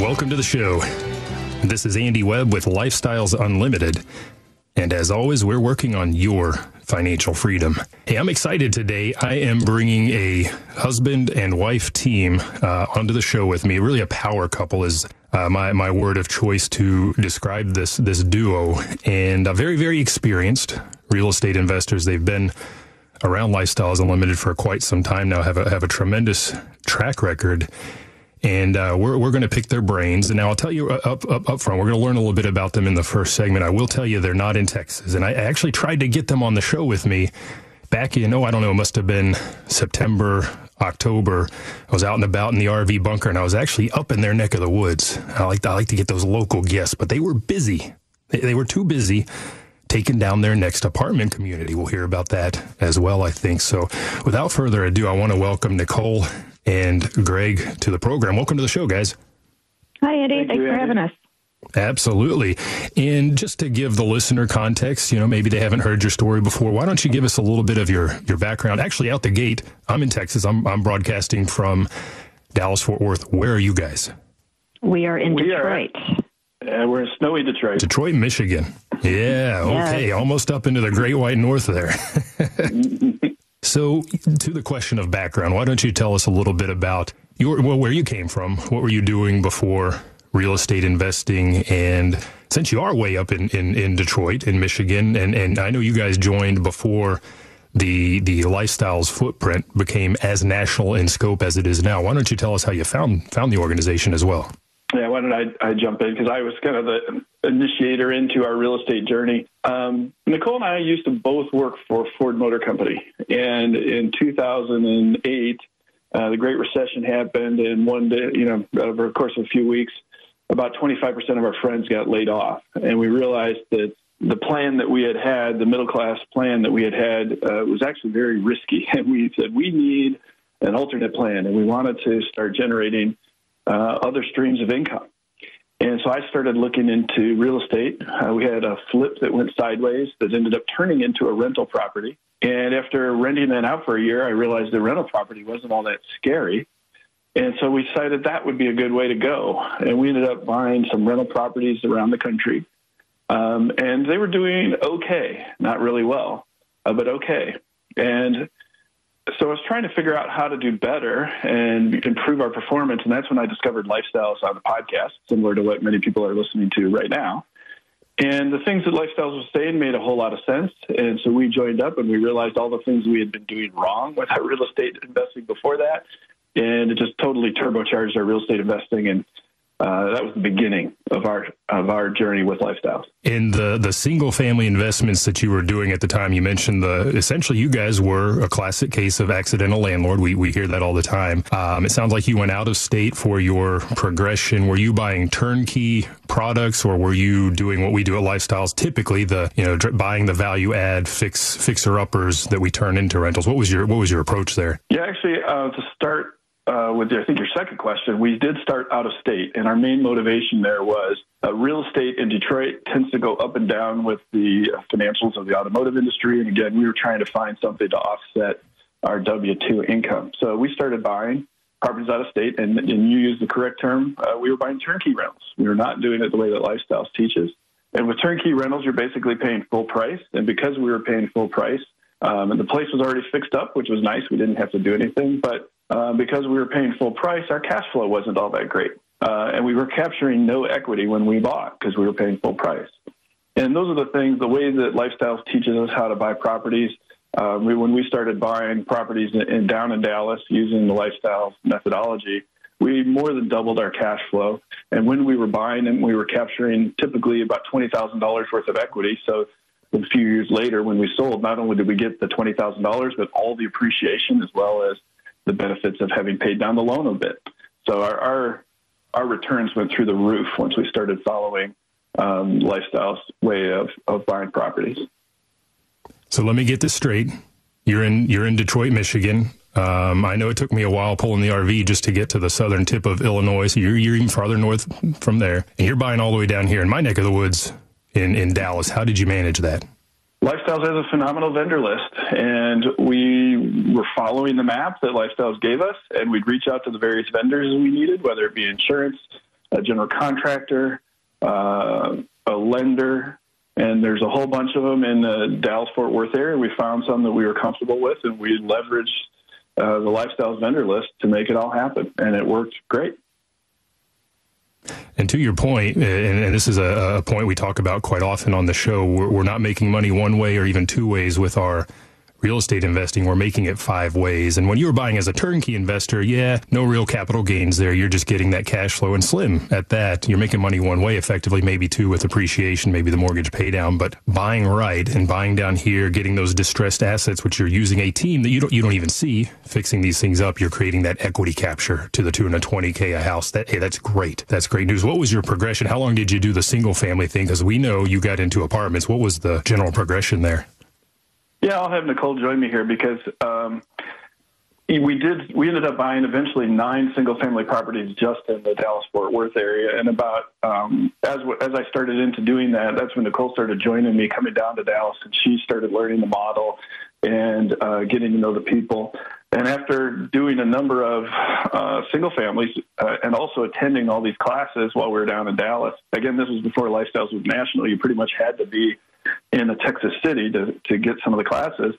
Welcome to the show. This is Andy Webb with Lifestyles Unlimited. And as always, we're working on your financial freedom. Hey, I'm excited today. I am bringing a husband and wife team uh, onto the show with me. Really, a power couple is uh, my my word of choice to describe this this duo. And uh, very very experienced real estate investors. They've been around Lifestyles Unlimited for quite some time now. Have a have a tremendous track record and uh, we're, we're going to pick their brains. And now I'll tell you uh, up, up, up front, we're going to learn a little bit about them in the first segment. I will tell you they're not in Texas. And I actually tried to get them on the show with me back in, oh, I don't know, it must have been September, October. I was out and about in the RV bunker and I was actually up in their neck of the woods. I like to, I like to get those local guests, but they were busy. They, they were too busy taking down their next apartment community. We'll hear about that as well, I think. So without further ado, I want to welcome Nicole and Greg to the program. Welcome to the show, guys. Hi, Eddie. Thank Thanks you, for Andy. having us. Absolutely. And just to give the listener context, you know, maybe they haven't heard your story before. Why don't you give us a little bit of your, your background? Actually, out the gate, I'm in Texas. I'm, I'm broadcasting from Dallas, Fort Worth. Where are you guys? We are in we Detroit. Are, uh, we're in snowy Detroit. Detroit, Michigan. Yeah. Okay. Yes. Almost up into the Great White North there. So, to the question of background, why don't you tell us a little bit about your well, where you came from? What were you doing before real estate investing? And since you are way up in, in, in Detroit, in Michigan, and, and I know you guys joined before the the lifestyles footprint became as national in scope as it is now. Why don't you tell us how you found found the organization as well? Yeah, why don't I, I jump in? Because I was kind of the initiator into our real estate journey. Um, Nicole and I used to both work for Ford Motor Company, and in 2008, uh, the Great Recession happened, and one day, you know, over the course of a few weeks, about 25% of our friends got laid off, and we realized that the plan that we had had, the middle class plan that we had had, uh, was actually very risky, and we said we need an alternate plan, and we wanted to start generating uh, other streams of income. And so I started looking into real estate. Uh, we had a flip that went sideways that ended up turning into a rental property. And after renting that out for a year, I realized the rental property wasn't all that scary. And so we decided that would be a good way to go. And we ended up buying some rental properties around the country. Um, and they were doing okay, not really well, uh, but okay. And so I was trying to figure out how to do better and improve our performance, and that's when I discovered Lifestyles on the podcast, similar to what many people are listening to right now. And the things that Lifestyles was saying made a whole lot of sense, and so we joined up and we realized all the things we had been doing wrong with our real estate investing before that, and it just totally turbocharged our real estate investing. And uh, that was the beginning of our of our journey with lifestyles. In the the single family investments that you were doing at the time, you mentioned the essentially you guys were a classic case of accidental landlord. We we hear that all the time. Um, it sounds like you went out of state for your progression. Were you buying turnkey products, or were you doing what we do at Lifestyles? Typically, the you know buying the value add fix fixer uppers that we turn into rentals. What was your what was your approach there? Yeah, actually, uh, to start uh, with, I think your second question, we did start out of state, and our main motivation there was uh, real estate in Detroit tends to go up and down with the financials of the automotive industry, and again, we were trying to find something to offset our W two income. So we started buying properties out of state, and, and you used the correct term. Uh, we were buying turnkey rentals. We were not doing it the way that Lifestyles teaches. And with turnkey rentals, you're basically paying full price, and because we were paying full price, um, and the place was already fixed up, which was nice. We didn't have to do anything, but uh, because we were paying full price, our cash flow wasn't all that great. Uh, and we were capturing no equity when we bought because we were paying full price. And those are the things, the way that Lifestyles teaches us how to buy properties. Uh, we, when we started buying properties in, in, down in Dallas using the Lifestyles methodology, we more than doubled our cash flow. And when we were buying them, we were capturing typically about $20,000 worth of equity. So a few years later, when we sold, not only did we get the $20,000, but all the appreciation as well as the benefits of having paid down the loan a bit. So our our, our returns went through the roof once we started following um, Lifestyle's way of, of buying properties. So let me get this straight. You're in you're in Detroit, Michigan. Um, I know it took me a while pulling the RV just to get to the southern tip of Illinois. So you're, you're even farther north from there, and you're buying all the way down here in my neck of the woods in in Dallas. How did you manage that? Lifestyles has a phenomenal vendor list, and we were following the map that Lifestyles gave us, and we'd reach out to the various vendors we needed, whether it be insurance, a general contractor, uh, a lender, and there's a whole bunch of them in the Dallas Fort Worth area. We found some that we were comfortable with, and we leveraged uh, the Lifestyles vendor list to make it all happen, and it worked great. And to your point, and, and this is a, a, point we talk about quite often on the show, we're, we're not making money one way or even two ways with our real estate investing, we're making it five ways. And when you were buying as a turnkey investor, yeah, no real capital gains there. You're just getting that cash flow and slim at that. You're making money one way effectively, maybe two with appreciation, maybe the mortgage pay down, but buying right and buying down here, getting those distressed assets, which you're using a team that you don't, you don't even see fixing these things up. You're creating that equity capture to the tune of 20K a house. That, hey, that's great. That's great news. What was your progression? How long did you do the single family thing? Because we know you got into apartments. What was the general progression there? Yeah, I'll have Nicole join me here because um, we did. We ended up buying eventually nine single-family properties just in the Dallas-Fort Worth area, and about um, as as I started into doing that, that's when Nicole started joining me, coming down to Dallas, and she started learning the model and uh, getting to know the people. And after doing a number of uh, single families uh, and also attending all these classes while we were down in Dallas, again, this was before Lifestyles was national. You pretty much had to be in a Texas city to, to get some of the classes.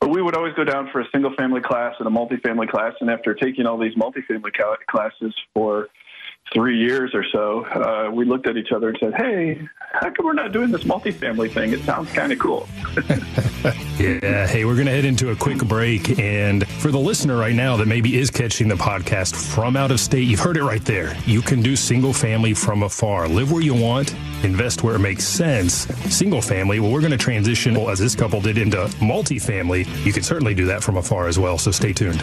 But we would always go down for a single family class and a multifamily class. And after taking all these multifamily classes for three years or so, uh, we looked at each other and said, "Hey, how come we're not doing this multifamily thing? It sounds kind of cool." yeah. Hey, we're going to head into a quick break, and for the listener right now that maybe is catching the podcast from out of state, you've heard it right there. You can do single family from afar. Live where you want, invest where it makes sense. Single family. Well, we're going to transition as this couple did into multifamily. You can certainly do that from afar as well. So stay tuned.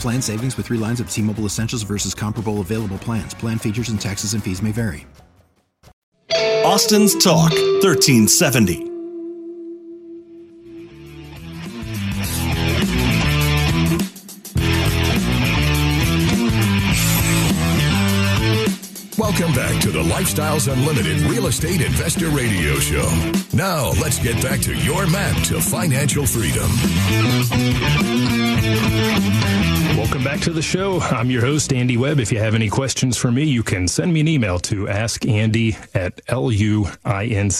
Plan savings with three lines of T Mobile Essentials versus comparable available plans. Plan features and taxes and fees may vary. Austin's Talk 1370. Welcome back to the Lifestyles Unlimited Real Estate Investor Radio Show. Now, let's get back to your map to financial freedom. Back to the show. I'm your host, Andy Webb. If you have any questions for me, you can send me an email to askandy at luinc.com.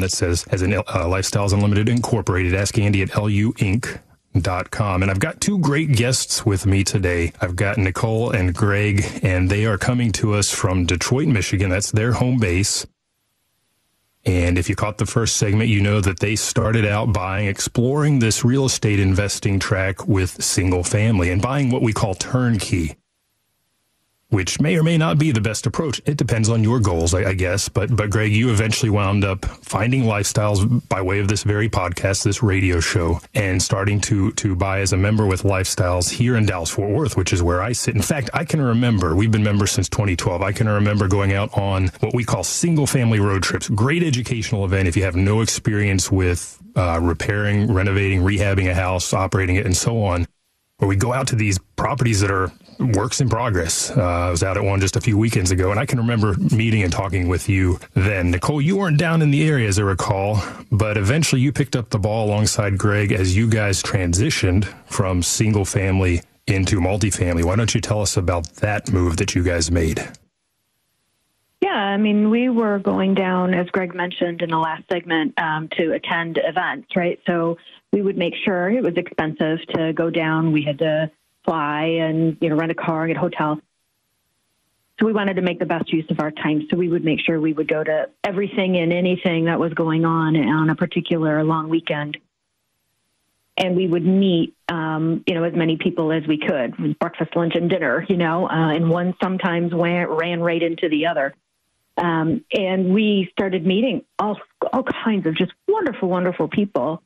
That says, as in uh, Lifestyles Unlimited Incorporated, askandy at luinc Dot com. And I've got two great guests with me today. I've got Nicole and Greg, and they are coming to us from Detroit, Michigan. That's their home base. And if you caught the first segment, you know that they started out buying, exploring this real estate investing track with single family and buying what we call turnkey which may or may not be the best approach. It depends on your goals, I, I, guess. But but Greg, you eventually wound up finding lifestyles by way of this very podcast, this radio show, and starting to to buy as a member with lifestyles here in Dallas Fort Worth, which is where I sit. In fact, I can remember we've been members since 2012. I can remember going out on what we call single family road trips. Great educational event if you have no experience with uh, repairing, renovating, rehabbing a house, operating it, and so on where we go out to these properties that are works in progress. Uh, I was out at one just a few weekends ago, and I can remember meeting and talking with you then. Nicole, you weren't down in the area, as I recall, but eventually you picked up the ball alongside Greg as you guys transitioned from single family into multifamily. Why don't you tell us about that move that you guys made? I mean, we were going down, as Greg mentioned in the last segment, um, to attend events, right? So we would make sure it was expensive to go down. We had to fly and you know rent a car, get a hotel. So we wanted to make the best use of our time. So we would make sure we would go to everything and anything that was going on on a particular long weekend. And we would meet, um, you know, as many people as we could, breakfast, lunch, and dinner, you know, uh, and one sometimes went, ran right into the other. Um, and we started meeting all, all kinds of just wonderful, wonderful people.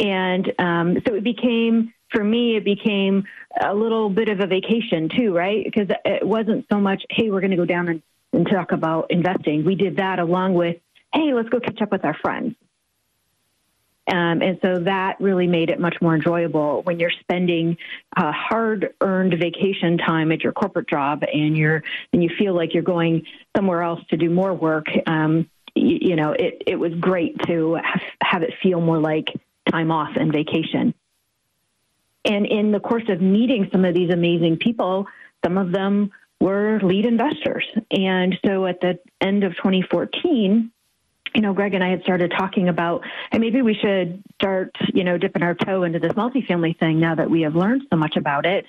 And um, so it became for me, it became a little bit of a vacation too, right? Because it wasn't so much, hey, we're going to go down and, and talk about investing. We did that along with, hey, let's go catch up with our friends. Um, and so that really made it much more enjoyable when you're spending uh, hard-earned vacation time at your corporate job, and you're and you feel like you're going somewhere else to do more work. Um, you, you know, it it was great to have it feel more like time off and vacation. And in the course of meeting some of these amazing people, some of them were lead investors. And so at the end of 2014, you know, Greg and I had started talking about, hey, maybe we should start, you know, dipping our toe into this multifamily thing now that we have learned so much about it.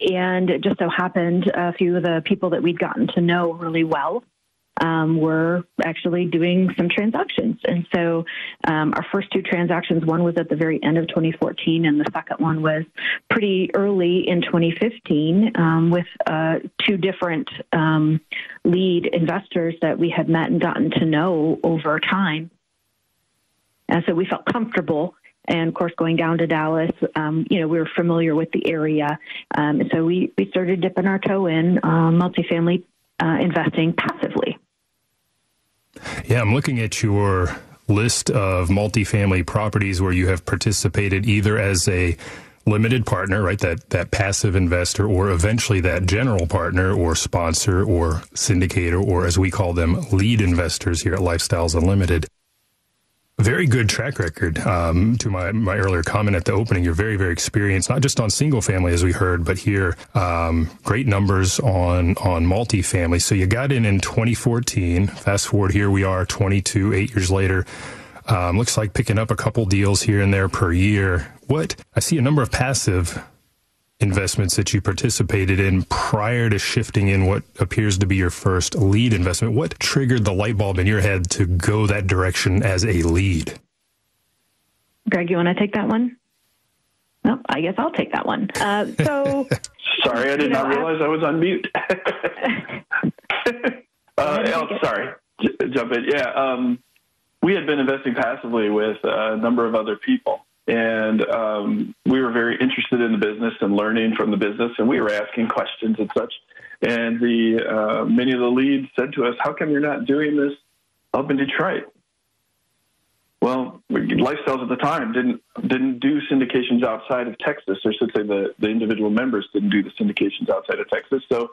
And it just so happened a few of the people that we'd gotten to know really well um, we were actually doing some transactions. And so um, our first two transactions, one was at the very end of 2014, and the second one was pretty early in 2015 um, with uh, two different um, lead investors that we had met and gotten to know over time. And so we felt comfortable and of course going down to dallas um, you know we were familiar with the area um, so we, we started dipping our toe in uh, multifamily uh, investing passively yeah, I'm looking at your list of multifamily properties where you have participated either as a limited partner, right? That that passive investor, or eventually that general partner, or sponsor, or syndicator, or as we call them, lead investors here at Lifestyles Unlimited very good track record. Um, to my, my earlier comment at the opening, you're very, very experienced, not just on single family, as we heard, but here, um, great numbers on, on multifamily. So you got in in 2014. Fast forward, here we are 22, eight years later. Um, looks like picking up a couple deals here and there per year. What I see a number of passive investments that you participated in prior to shifting in what appears to be your first lead investment. What triggered the light bulb in your head to go that direction as a lead? Greg, you want to take that one? No, I guess I'll take that one. Uh, so, sorry, I did not know, realize I, I was on mute. uh, oh, sorry, J- jump in. Yeah, um, we had been investing passively with a number of other people, and um, we were very interested in the business and learning from the business, and we were asking questions and such. And the uh, many of the leads said to us, "How come you're not doing this up in Detroit?" Well, lifestyles at the time didn't didn't do syndications outside of Texas, or should say the, the individual members didn't do the syndications outside of Texas. So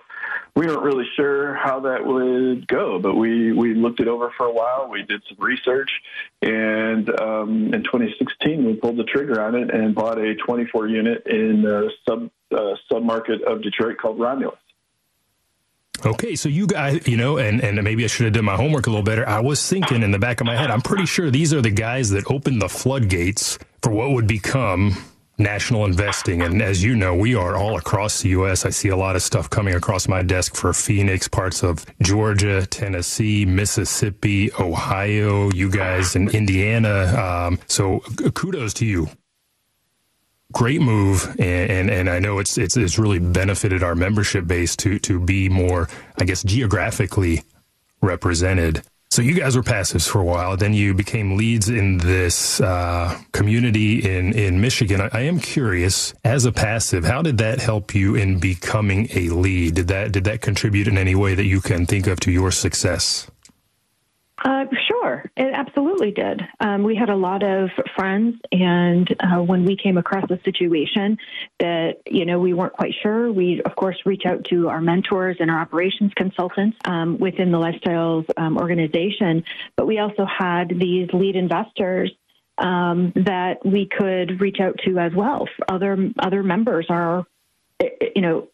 we weren't really sure how that would go, but we, we looked it over for a while. We did some research, and um, in 2016 we pulled the trigger on it and bought a 24 unit in a sub uh, submarket of Detroit called Romulus. Okay, so you guys, you know, and, and maybe I should have done my homework a little better. I was thinking in the back of my head, I'm pretty sure these are the guys that opened the floodgates for what would become national investing. And as you know, we are all across the U.S. I see a lot of stuff coming across my desk for Phoenix, parts of Georgia, Tennessee, Mississippi, Ohio, you guys in Indiana. Um, so kudos to you great move, and, and, and I know it's it's it's really benefited our membership base to to be more, I guess, geographically represented. So you guys were passives for a while, then you became leads in this uh, community in in Michigan. I, I, am curious, as a passive, how did that help you in becoming a lead? Did that did that contribute in any way that you can think of to your success? Uh, sure, it absolutely did. Um, we had a lot of friends, and uh, when we came across a situation that you know we weren't quite sure, we of course reach out to our mentors and our operations consultants um, within the Lifestyles um, organization. But we also had these lead investors um, that we could reach out to as well. Other other members are, you know,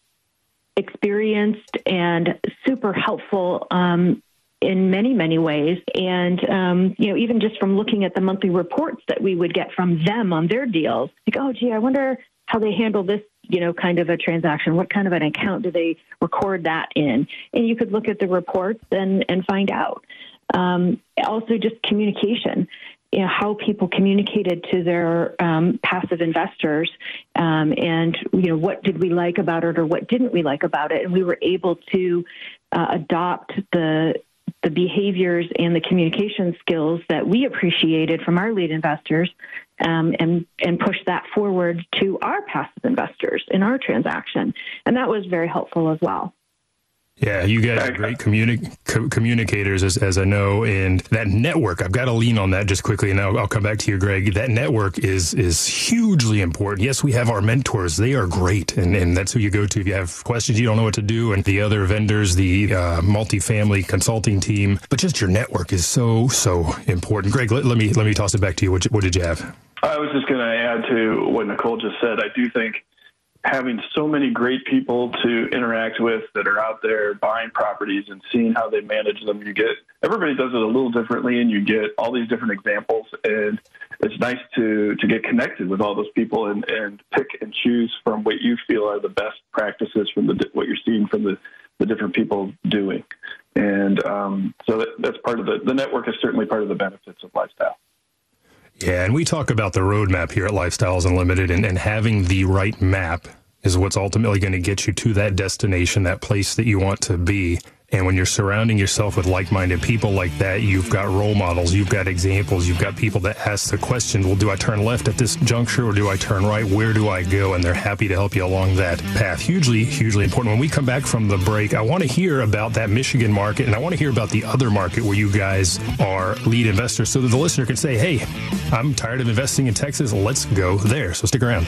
experienced and super helpful um, in many, many ways. And, um, you know, even just from looking at the monthly reports that we would get from them on their deals, like, oh, gee, I wonder how they handle this, you know, kind of a transaction. What kind of an account do they record that in? And you could look at the reports and, and find out. Um, also, just communication. You know, how people communicated to their um, passive investors, um, and you know what did we like about it or what didn't we like about it, and we were able to uh, adopt the the behaviors and the communication skills that we appreciated from our lead investors um, and and push that forward to our passive investors in our transaction, and that was very helpful as well. Yeah, you guys are great communi- co- communicators, as, as I know, and that network. I've got to lean on that just quickly, and I'll, I'll, come back to you, Greg. That network is is hugely important. Yes, we have our mentors; they are great, and, and that's who you go to if you have questions you don't know what to do, and the other vendors, the uh, multifamily consulting team. But just your network is so so important. Greg, let, let me let me toss it back to you. What, what did you have? I was just going to add to what Nicole just said. I do think having so many great people to interact with that are out there buying properties and seeing how they manage them. You get everybody does it a little differently, and you get all these different examples. And it's nice to to get connected with all those people and and pick and choose from what you feel are the best practices from the what you're seeing from the the different people doing. And um, so that, that's part of the the network is certainly part of the benefits of lifestyle. Yeah, and we talk about the roadmap here at Lifestyles Unlimited, and, and having the right map is what's ultimately going to get you to that destination, that place that you want to be. And when you're surrounding yourself with like minded people like that, you've got role models, you've got examples, you've got people that ask the question, well, do I turn left at this juncture or do I turn right? Where do I go? And they're happy to help you along that path. Hugely, hugely important. When we come back from the break, I want to hear about that Michigan market and I want to hear about the other market where you guys are lead investors so that the listener can say, hey, I'm tired of investing in Texas. Let's go there. So stick around.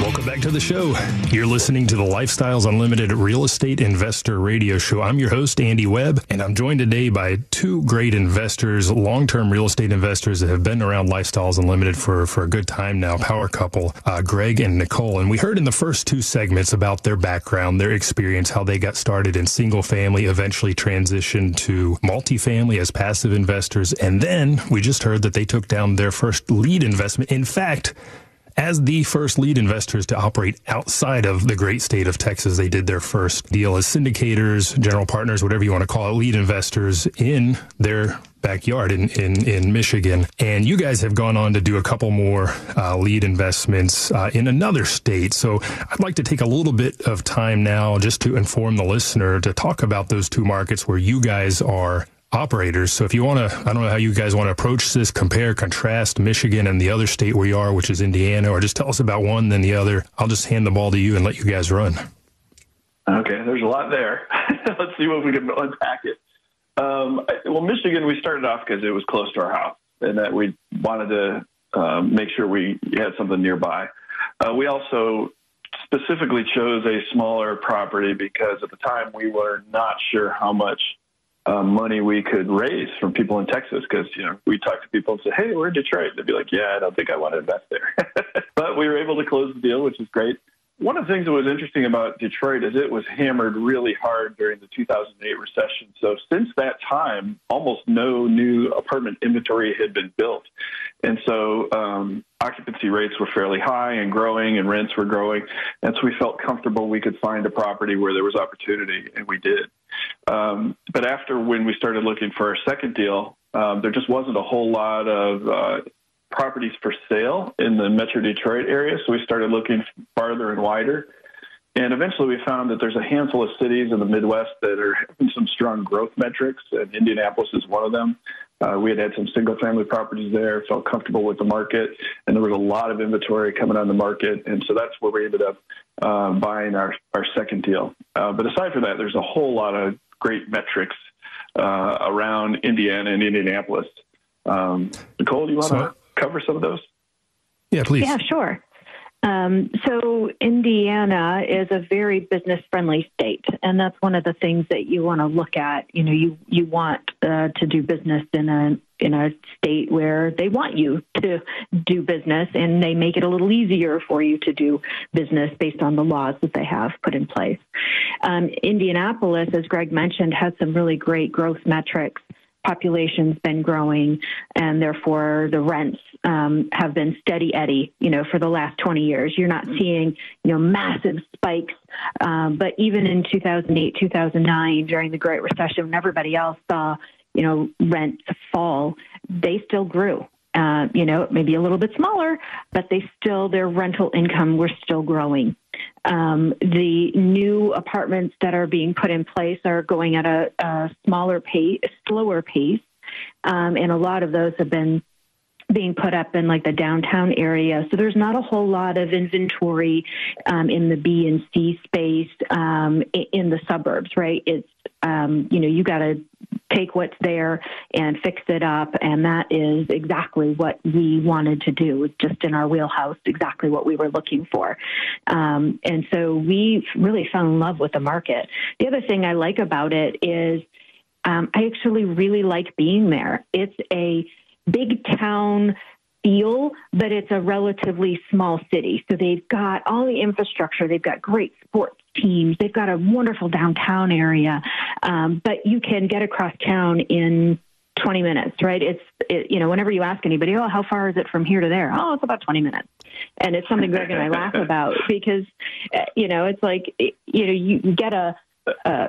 Welcome back to the show. You're listening to the Lifestyles Unlimited Real Estate Investor Radio Show. I'm your host, Andy Webb, and I'm joined today by two great investors, long term real estate investors that have been around Lifestyles Unlimited for, for a good time now, power couple, uh, Greg and Nicole. And we heard in the first two segments about their background, their experience, how they got started in single family, eventually transitioned to multifamily as passive investors. And then we just heard that they took down their first lead investment. In fact, as the first lead investors to operate outside of the great state of Texas. They did their first deal as syndicators, general partners, whatever you want to call it, lead investors in their backyard in, in, in Michigan. And you guys have gone on to do a couple more uh, lead investments uh, in another state. So I'd like to take a little bit of time now just to inform the listener to talk about those two markets where you guys are operators. So if you want to, I don't know how you guys want to approach this, compare, contrast Michigan and the other state where you are, which is Indiana, or just tell us about one, then the other. I'll just hand the ball to you and let you guys run. Okay, there's a lot there. Let's see what we can unpack it. Um, well, Michigan, we started off because it was close to our house and that we wanted to um, make sure we had something nearby. Uh, we also specifically chose a smaller property because at the time we were not sure how much uh, money we could raise from people in Texas because you know we talked to people and said, "Hey, we're in Detroit." They'd be like, "Yeah, I don't think I want to invest there," but we were able to close the deal, which is great. One of the things that was interesting about Detroit is it was hammered really hard during the 2008 recession. So since that time, almost no new apartment inventory had been built, and so um, occupancy rates were fairly high and growing, and rents were growing, and so we felt comfortable we could find a property where there was opportunity, and we did. Um, but after when we started looking for our second deal, um, there just wasn't a whole lot of uh, properties for sale in the Metro Detroit area. So we started looking farther and wider. And eventually we found that there's a handful of cities in the Midwest that are having some strong growth metrics, and Indianapolis is one of them. Uh, we had had some single family properties there, felt comfortable with the market, and there was a lot of inventory coming on the market. And so that's where we ended up uh, buying our, our second deal. Uh, but aside from that, there's a whole lot of great metrics uh, around Indiana and Indianapolis. Um, Nicole, do you want to so, cover some of those? Yeah, please. Yeah, sure. Um, so Indiana is a very business friendly state, and that's one of the things that you want to look at. You know, you you want uh, to do business in a in a state where they want you to do business, and they make it a little easier for you to do business based on the laws that they have put in place. Um, Indianapolis, as Greg mentioned, has some really great growth metrics population's been growing, and therefore the rents um, have been steady eddy. You know, for the last 20 years, you're not seeing you know massive spikes. Um, but even in 2008, 2009, during the Great Recession, when everybody else saw you know rents fall, they still grew. Uh, you know, maybe a little bit smaller, but they still their rental income were still growing. Um, the new apartments that are being put in place are going at a, a smaller pace, slower pace, um, and a lot of those have been being put up in like the downtown area. So there's not a whole lot of inventory um, in the B and C space um, in the suburbs, right? It's um, you know you got to take what's there and fix it up, and that is exactly what we wanted to do. just in our wheelhouse, exactly what we were looking for. Um, and so we really fell in love with the market. The other thing I like about it is um, I actually really like being there. It's a big town feel, but it's a relatively small city. So they've got all the infrastructure. They've got great sports teams. They've got a wonderful downtown area, um, but you can get across town in 20 minutes, right? It's, it, you know, whenever you ask anybody, oh, how far is it from here to there? Oh, it's about 20 minutes. And it's something Greg and I laugh about because, uh, you know, it's like, you know, you get a, a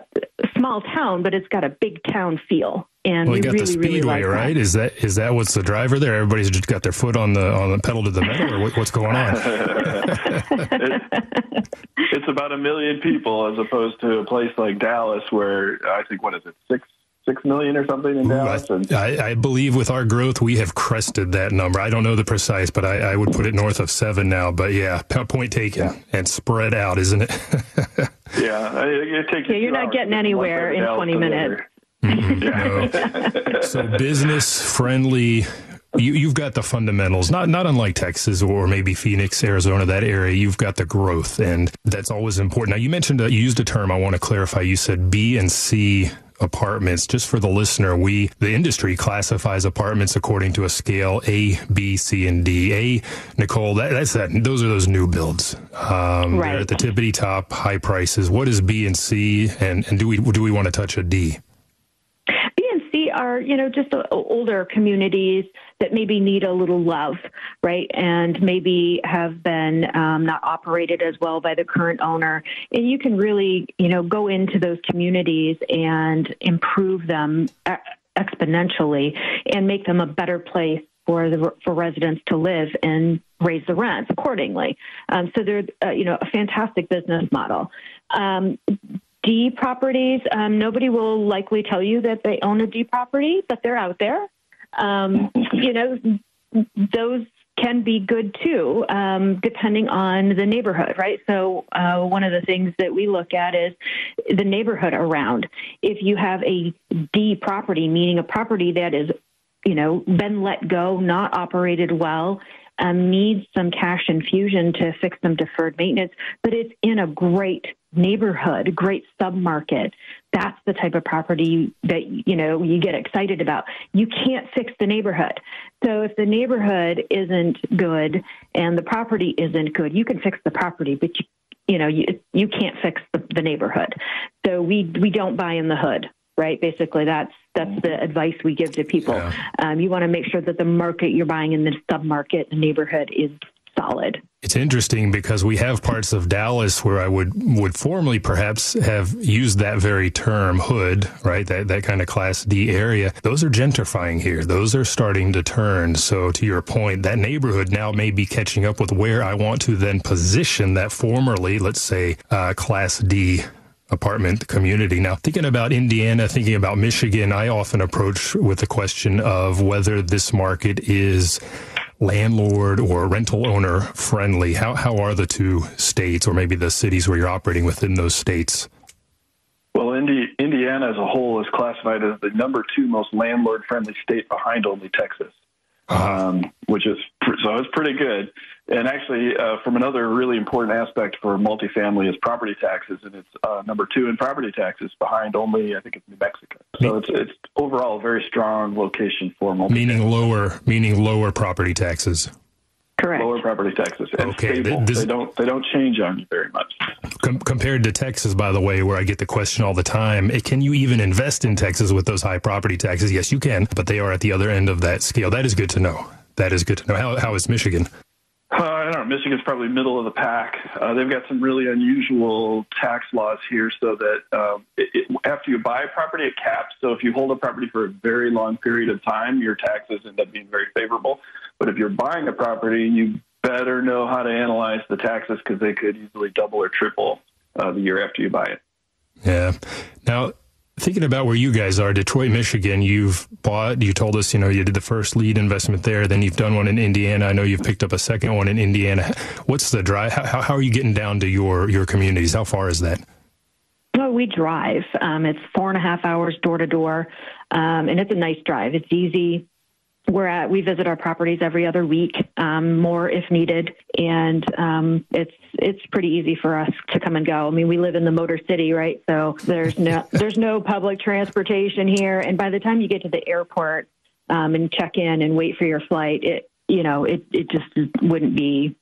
small town, but it's got a big town feel. And well, we you got really, the speedway, really like right? Is that is that what's the driver there? Everybody's just got their foot on the on the pedal to the metal, or what, what's going on? it, it's about a million people as opposed to a place like Dallas, where I think what is it six six million or something in Dallas. And I, I, believe with our growth, we have crested that number. I don't know the precise, but I, I would put it north of seven now. But yeah, point taken yeah. and spread out, isn't it? yeah, it takes. Yeah, you're not getting anywhere in 20 minutes. Mm-hmm. no. so business friendly you, have got the fundamentals, not not unlike Texas or maybe Phoenix, Arizona, that area. You've got the growth, and that's always important. Now, you mentioned uh, you used a term. I want to clarify. You said B and C apartments. Just for the listener, we the industry classifies apartments according to a scale A, B, C, and D. A, Nicole, that, that's that. Those are those new builds. Um, right. They're at the tippity top, high prices. What is B and C, and and do we do we want to touch a D? Are you know just older communities that maybe need a little love, right? And maybe have been um, not operated as well by the current owner. And you can really, you know, go into those communities and improve them exponentially and make them a better place for the for residents to live and raise the rents accordingly. Um, so they're uh, you know a fantastic business model. Um, D properties, um, nobody will likely tell you that they own a D property, but they're out there um, you know, those can be good too, um, depending on the neighborhood, right? So, uh, one of the things that we look at is the neighborhood around. If you have a D property, meaning a property that is, you know, been let go, not operated well, um, needs some cash infusion to fix some deferred maintenance, but it's in a great neighborhood, great submarket. That's the type of property that you know you get excited about. You can't fix the neighborhood. So if the neighborhood isn't good and the property isn't good, you can fix the property, but you you know you you can't fix the, the neighborhood. So we we don't buy in the hood right? Basically, that's that's the advice we give to people. Yeah. Um, you want to make sure that the market you're buying in the submarket, the neighborhood, is solid. It's interesting because we have parts of Dallas where I would would formerly perhaps have used that very term hood, right? That that kind of class D area. Those are gentrifying here. Those are starting to turn. So to your point, that neighborhood now may be catching up with where I want to then position that formerly, let's say, uh, class D apartment community. Now, thinking about Indiana, thinking about Michigan, I often approach with the question of whether this market is landlord or rental owner friendly. How, how are the two states or maybe the cities where you're operating within those states? Well, Indi- Indiana as a whole is classified as the number two most landlord friendly state behind only Texas, uh-huh. um, which is so it's pretty good. And actually, uh, from another really important aspect for multifamily is property taxes, and it's uh, number two in property taxes, behind only I think it's New Mexico. So it's it's overall a very strong location for multifamily. Meaning lower, meaning lower property taxes. Correct. Lower property taxes. And okay. This, they don't they don't change on you very much. Com- compared to Texas, by the way, where I get the question all the time, can you even invest in Texas with those high property taxes? Yes, you can, but they are at the other end of that scale. That is good to know. That is good to know. How, how is Michigan? Uh, I don't know. Michigan's probably middle of the pack. Uh, they've got some really unusual tax laws here, so that um, it, it, after you buy a property, it caps. So if you hold a property for a very long period of time, your taxes end up being very favorable. But if you're buying a property, you better know how to analyze the taxes because they could easily double or triple uh, the year after you buy it. Yeah. Now, thinking about where you guys are, Detroit, Michigan, you've bought, you told us, you know, you did the first lead investment there, then you've done one in Indiana. I know you've picked up a second one in Indiana. What's the drive? How, how are you getting down to your, your communities? How far is that? Well, we drive. Um, it's four and a half hours door to door, um, and it's a nice drive. It's easy we're at we visit our properties every other week um, more if needed. And um, it's it's pretty easy for us to come and go. I mean we live in the motor city right? So there's no there's no public transportation here. And by the time you get to the airport um, and check in and wait for your flight it you know it it just wouldn't be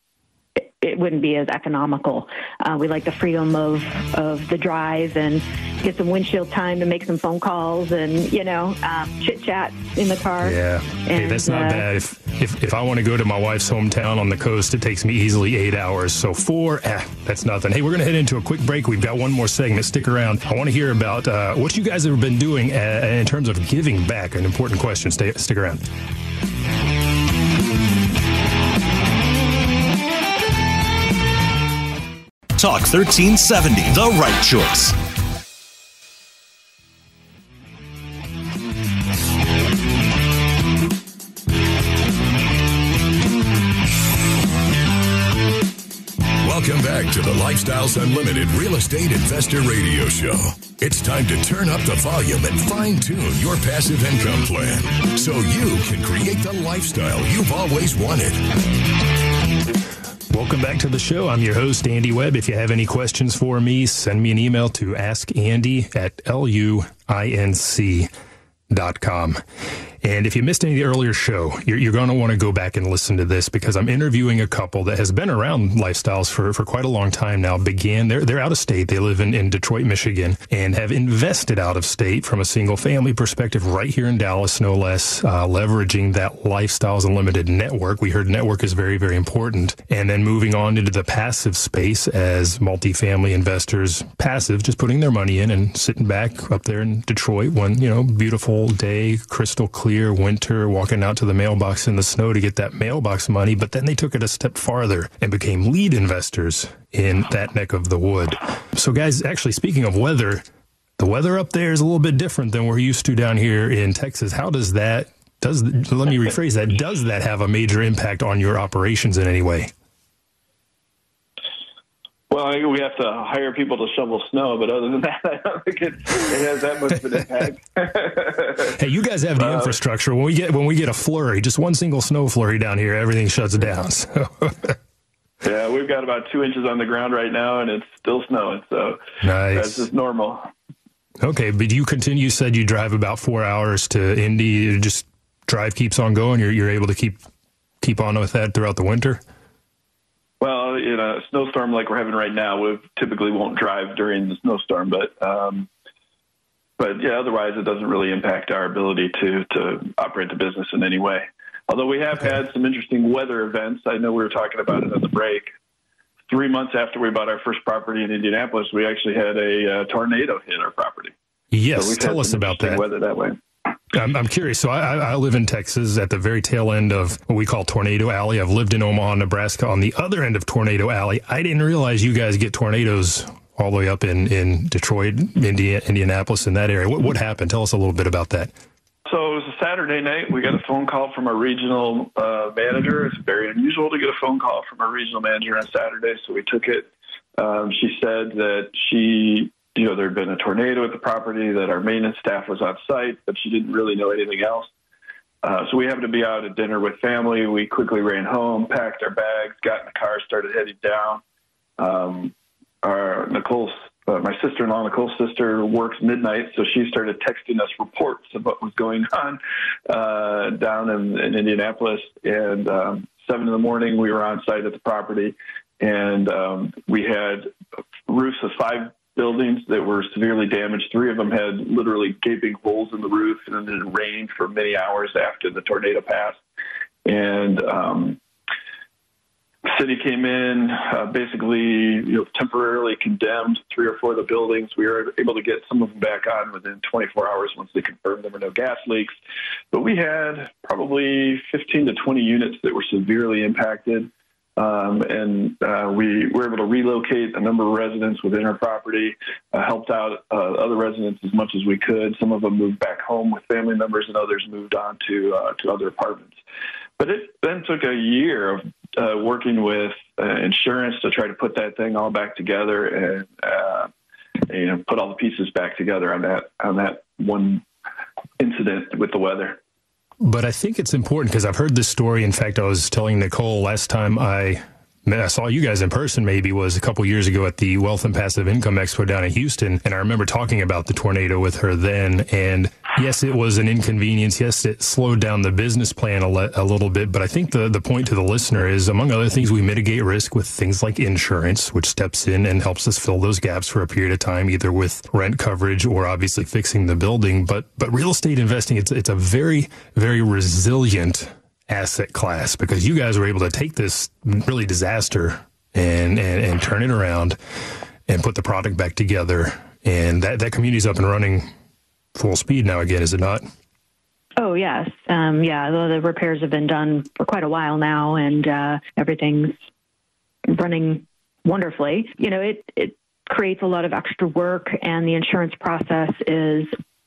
it wouldn't be as economical. Uh, we like the freedom of of the drive and get some windshield time to make some phone calls and you know um, chit chat in the car. Yeah, and, hey, that's not uh, bad. If, if if I want to go to my wife's hometown on the coast, it takes me easily eight hours. So four, eh, that's nothing. Hey, we're gonna head into a quick break. We've got one more segment. Stick around. I want to hear about uh, what you guys have been doing uh, in terms of giving back. An important question. Stay stick around. Talk 1370, the right choice. Welcome back to the Lifestyles Unlimited Real Estate Investor Radio Show. It's time to turn up the volume and fine tune your passive income plan so you can create the lifestyle you've always wanted. Welcome back to the show. I'm your host, Andy Webb. If you have any questions for me, send me an email to askandy at luinc.com. And if you missed any of the earlier show, you're, you're going to want to go back and listen to this because I'm interviewing a couple that has been around lifestyles for, for quite a long time now. Began, they're, they're out of state. They live in, in Detroit, Michigan, and have invested out of state from a single family perspective right here in Dallas, no less, uh, leveraging that Lifestyles Unlimited network. We heard network is very, very important. And then moving on into the passive space as multifamily investors, passive, just putting their money in and sitting back up there in Detroit one, you know, beautiful day, crystal clear winter, walking out to the mailbox in the snow to get that mailbox money. But then they took it a step farther and became lead investors in that neck of the wood. So, guys, actually, speaking of weather, the weather up there is a little bit different than we're used to down here in Texas. How does that does let me rephrase that? Does that have a major impact on your operations in any way? Well, I think we have to hire people to shovel snow, but other than that, I don't think it, it has that much of an impact. hey, you guys have the uh, infrastructure. When we get when we get a flurry, just one single snow flurry down here, everything shuts down. So. yeah, we've got about two inches on the ground right now, and it's still snowing. So nice. that's just normal. Okay, but you continue. You said you drive about four hours to Indy. Just drive keeps on going. You're you're able to keep keep on with that throughout the winter. Well, in a snowstorm like we're having right now, we typically won't drive during the snowstorm, but um, but yeah, otherwise it doesn't really impact our ability to to operate the business in any way. Although we have had some interesting weather events. I know we were talking about it on the break. Three months after we bought our first property in Indianapolis, we actually had a uh, tornado hit our property. Yes, so tell us about that. Weather that way. I'm, I'm curious. So I, I, live in Texas at the very tail end of what we call Tornado Alley. I've lived in Omaha, Nebraska on the other end of Tornado Alley. I didn't realize you guys get tornadoes all the way up in, in Detroit, India, Indianapolis, in that area. What, what happened? Tell us a little bit about that. So it was a Saturday night. We got a phone call from our regional uh, manager. It's very unusual to get a phone call from our regional manager on Saturday, so we took it. Um, she said that she you know, there had been a tornado at the property, that our maintenance staff was on site, but she didn't really know anything else. Uh, so we happened to be out at dinner with family. We quickly ran home, packed our bags, got in the car, started heading down. Um, our Nicole's, uh, my sister-in-law, Nicole's sister, works midnight, so she started texting us reports of what was going on uh, down in, in, Indianapolis. And um, seven in the morning, we were on site at the property, and um, we had roofs of five buildings that were severely damaged. Three of them had literally gaping holes in the roof, and it rained for many hours after the tornado passed. And um, city came in, uh, basically, you know, temporarily condemned three or four of the buildings. We were able to get some of them back on within 24 hours once they confirmed there were no gas leaks. But we had probably 15 to 20 units that were severely impacted. Um, and uh, we were able to relocate a number of residents within our property, uh, helped out uh, other residents as much as we could. Some of them moved back home with family members, and others moved on to uh, to other apartments. But it then took a year of uh, working with uh, insurance to try to put that thing all back together and you know put all the pieces back together on that on that one incident with the weather. But I think it's important because I've heard this story. In fact, I was telling Nicole last time I I saw you guys in person maybe was a couple years ago at the Wealth and Passive Income Expo down in Houston. And I remember talking about the tornado with her then. And yes, it was an inconvenience. Yes, it slowed down the business plan a, le- a little bit. But I think the, the point to the listener is, among other things, we mitigate risk with things like insurance, which steps in and helps us fill those gaps for a period of time, either with rent coverage or obviously fixing the building. But but real estate investing, it's it's a very very resilient asset class because you guys were able to take this really disaster and, and, and turn it around and put the product back together. And that, that community's up and running full speed now again, is it not? Oh yes, um, yeah. The, repairs have been done for quite a while now, and uh, everything's running wonderfully. You know, it it creates a lot of extra work, and the insurance process is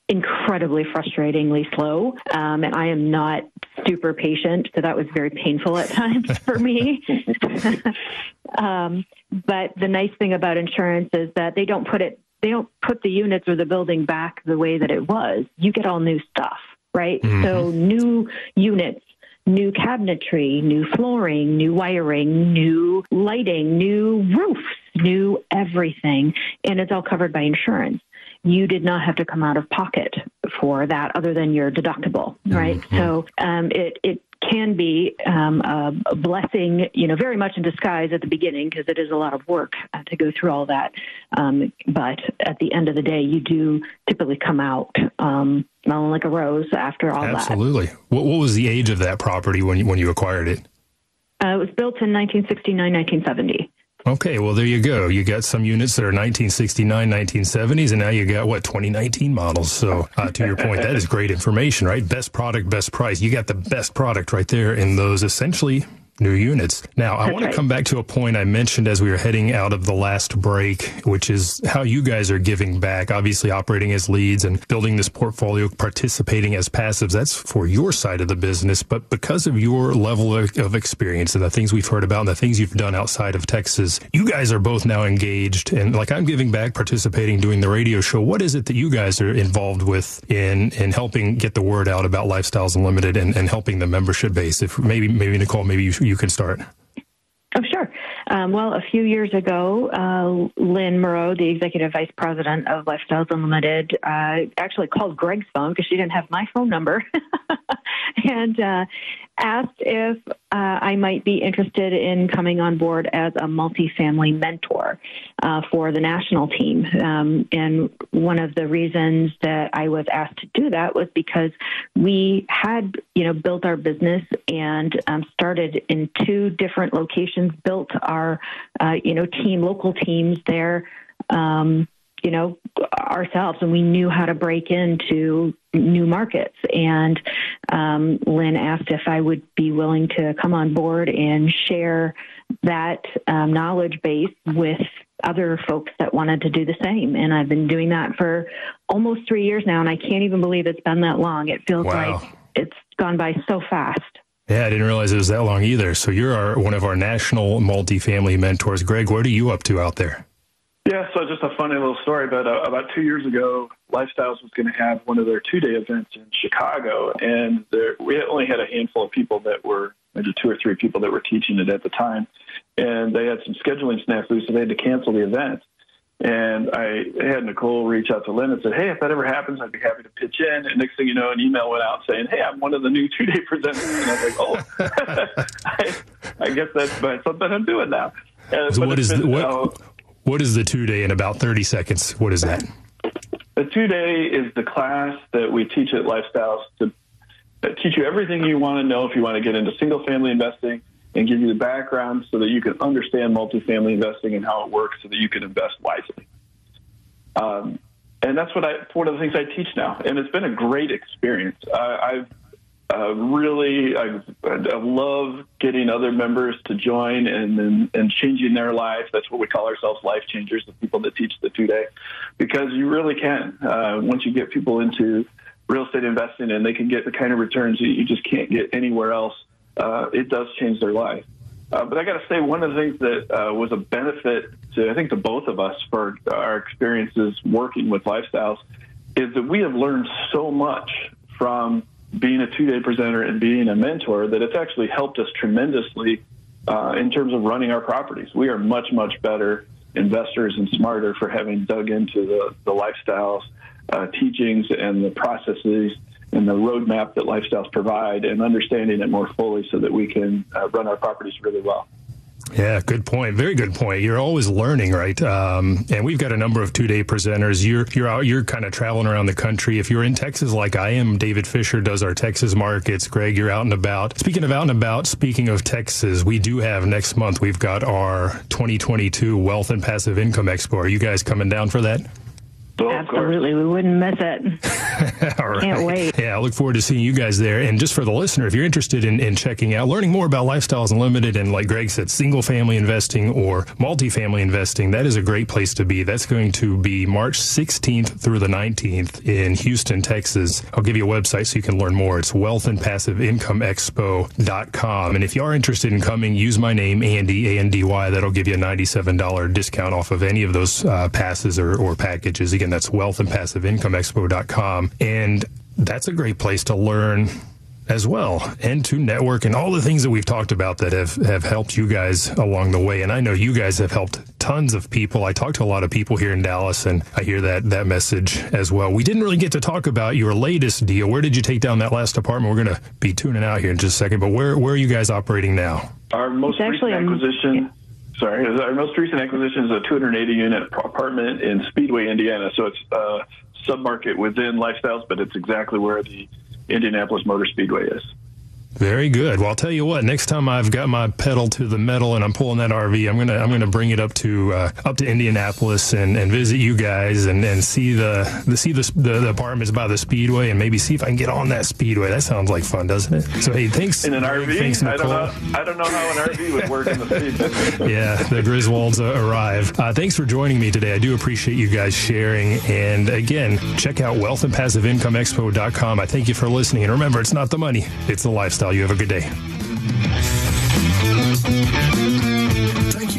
incredibly frustratingly slow. Um, and I am not super patient, so that was very painful at times for me. um, but the nice thing about insurance is that they don't put it, they don't put the units or the building back the way that it was. You get all new stuff, right? Mm-hmm. So new units new cabinetry, new flooring, new wiring, new lighting, new roofs, new everything. And it's all covered by insurance you did not have to come out of pocket for that other than your deductible, right? Mm-hmm. So um, it, it can be um, a blessing, you know, very much in disguise at the beginning because it is a lot of work uh, to go through all that. Um, but at the end of the day, you do typically come out um, smelling like a rose after all Absolutely. that. Absolutely. What, what was the age of that property when you, when you acquired it? Uh, it was built in 1969, 1970. Okay, well, there you go. You got some units that are 1969, 1970s, and now you got what 2019 models. So, uh, to your point, that is great information, right? Best product, best price. You got the best product right there in those essentially new units. Now, I want right. to come back to a point I mentioned as we were heading out of the last break, which is how you guys are giving back, obviously operating as leads and building this portfolio, participating as passives. That's for your side of the business. But because of your level of, of experience and the things we've heard about and the things you've done outside of Texas, you guys are both now engaged. And like I'm giving back, participating, doing the radio show. What is it that you guys are involved with in, in helping get the word out about Lifestyles Unlimited and, and helping the membership base? If maybe, maybe Nicole, maybe you you can start. Oh, sure. Um, well, a few years ago, uh, Lynn Moreau, the executive vice president of Lifestyles Unlimited, uh, actually called Greg's phone because she didn't have my phone number and uh, asked if uh, I might be interested in coming on board as a multifamily mentor uh, for the national team. Um, and one of the reasons that I was asked to do that was because we had, you know, built our business and um, started in two different locations, built our, uh, you know, team, local teams there. Um, you know, ourselves, and we knew how to break into new markets. And um, Lynn asked if I would be willing to come on board and share that um, knowledge base with other folks that wanted to do the same. And I've been doing that for almost three years now, and I can't even believe it's been that long. It feels wow. like it's gone by so fast. Yeah, I didn't realize it was that long either. So you're our, one of our national multifamily mentors. Greg, what are you up to out there? Yeah, so just a funny little story. But uh, about two years ago, Lifestyles was going to have one of their two-day events in Chicago, and there, we only had a handful of people that were maybe two or three people that were teaching it at the time, and they had some scheduling snafus, so they had to cancel the event. And I had Nicole reach out to Lynn and said, "Hey, if that ever happens, I'd be happy to pitch in." And next thing you know, an email went out saying, "Hey, I'm one of the new two-day presenters." And I was like, "Oh, I, I guess that's something I'm doing now." Uh, so what is been, what? Uh, what is the two day in about 30 seconds? What is that? The two day is the class that we teach at Lifestyles to teach you everything you want to know if you want to get into single family investing and give you the background so that you can understand multifamily investing and how it works so that you can invest wisely. Um, and that's what I, one of the things I teach now. And it's been a great experience. Uh, I've uh, really, I, I, love getting other members to join and, and, and changing their life. That's what we call ourselves life changers, the people that teach the two day, because you really can. Uh, once you get people into real estate investing and they can get the kind of returns that you just can't get anywhere else, uh, it does change their life. Uh, but I got to say, one of the things that uh, was a benefit to, I think, to both of us for our experiences working with lifestyles is that we have learned so much from being a two day presenter and being a mentor that it's actually helped us tremendously uh, in terms of running our properties. We are much, much better investors and smarter for having dug into the, the lifestyles uh, teachings and the processes and the roadmap that lifestyles provide and understanding it more fully so that we can uh, run our properties really well. Yeah, good point. Very good point. You're always learning, right? Um, and we've got a number of two day presenters. You're you're out. You're kind of traveling around the country. If you're in Texas, like I am, David Fisher does our Texas markets. Greg, you're out and about. Speaking of out and about, speaking of Texas, we do have next month. We've got our 2022 Wealth and Passive Income Expo. Are you guys coming down for that? Oh, Absolutely, we wouldn't miss it. All right. Can't wait. Yeah, I look forward to seeing you guys there. And just for the listener, if you're interested in, in checking out, learning more about Lifestyles Unlimited and, like Greg said, single family investing or multifamily investing, that is a great place to be. That's going to be March 16th through the 19th in Houston, Texas. I'll give you a website so you can learn more. It's wealthandpassiveincomeexpo.com. And passive income expo.com. And if you are interested in coming, use my name, Andy, A-N-D-Y. That'll give you a $97 discount off of any of those uh, passes or, or packages. Again, that's wealthandpassiveincomeexpo.com. And that's a great place to learn as well and to network and all the things that we've talked about that have, have helped you guys along the way. And I know you guys have helped tons of people. I talk to a lot of people here in Dallas and I hear that, that message as well. We didn't really get to talk about your latest deal. Where did you take down that last apartment? We're going to be tuning out here in just a second, but where, where are you guys operating now? Our most actually recent a- acquisition. Sorry, our most recent acquisition is a 280 unit apartment in Speedway, Indiana. So it's a submarket within Lifestyles, but it's exactly where the Indianapolis Motor Speedway is. Very good. Well, I'll tell you what. Next time I've got my pedal to the metal and I'm pulling that RV, I'm gonna I'm gonna bring it up to uh, up to Indianapolis and, and visit you guys and, and see the, the see the, the the apartments by the speedway and maybe see if I can get on that speedway. That sounds like fun, doesn't it? So hey, thanks. In an RV, Thanks, I don't know. I don't know how an RV would work in the speed. yeah, the Griswolds uh, arrive. Uh, thanks for joining me today. I do appreciate you guys sharing. And again, check out wealthandpassiveincomeexpo.com. I thank you for listening. And remember, it's not the money, it's the lifestyle. All you have a good day.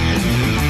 The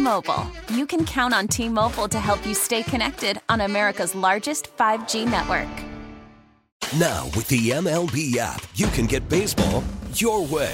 Mobile. You can count on T Mobile to help you stay connected on America's largest 5G network. Now, with the MLB app, you can get baseball your way.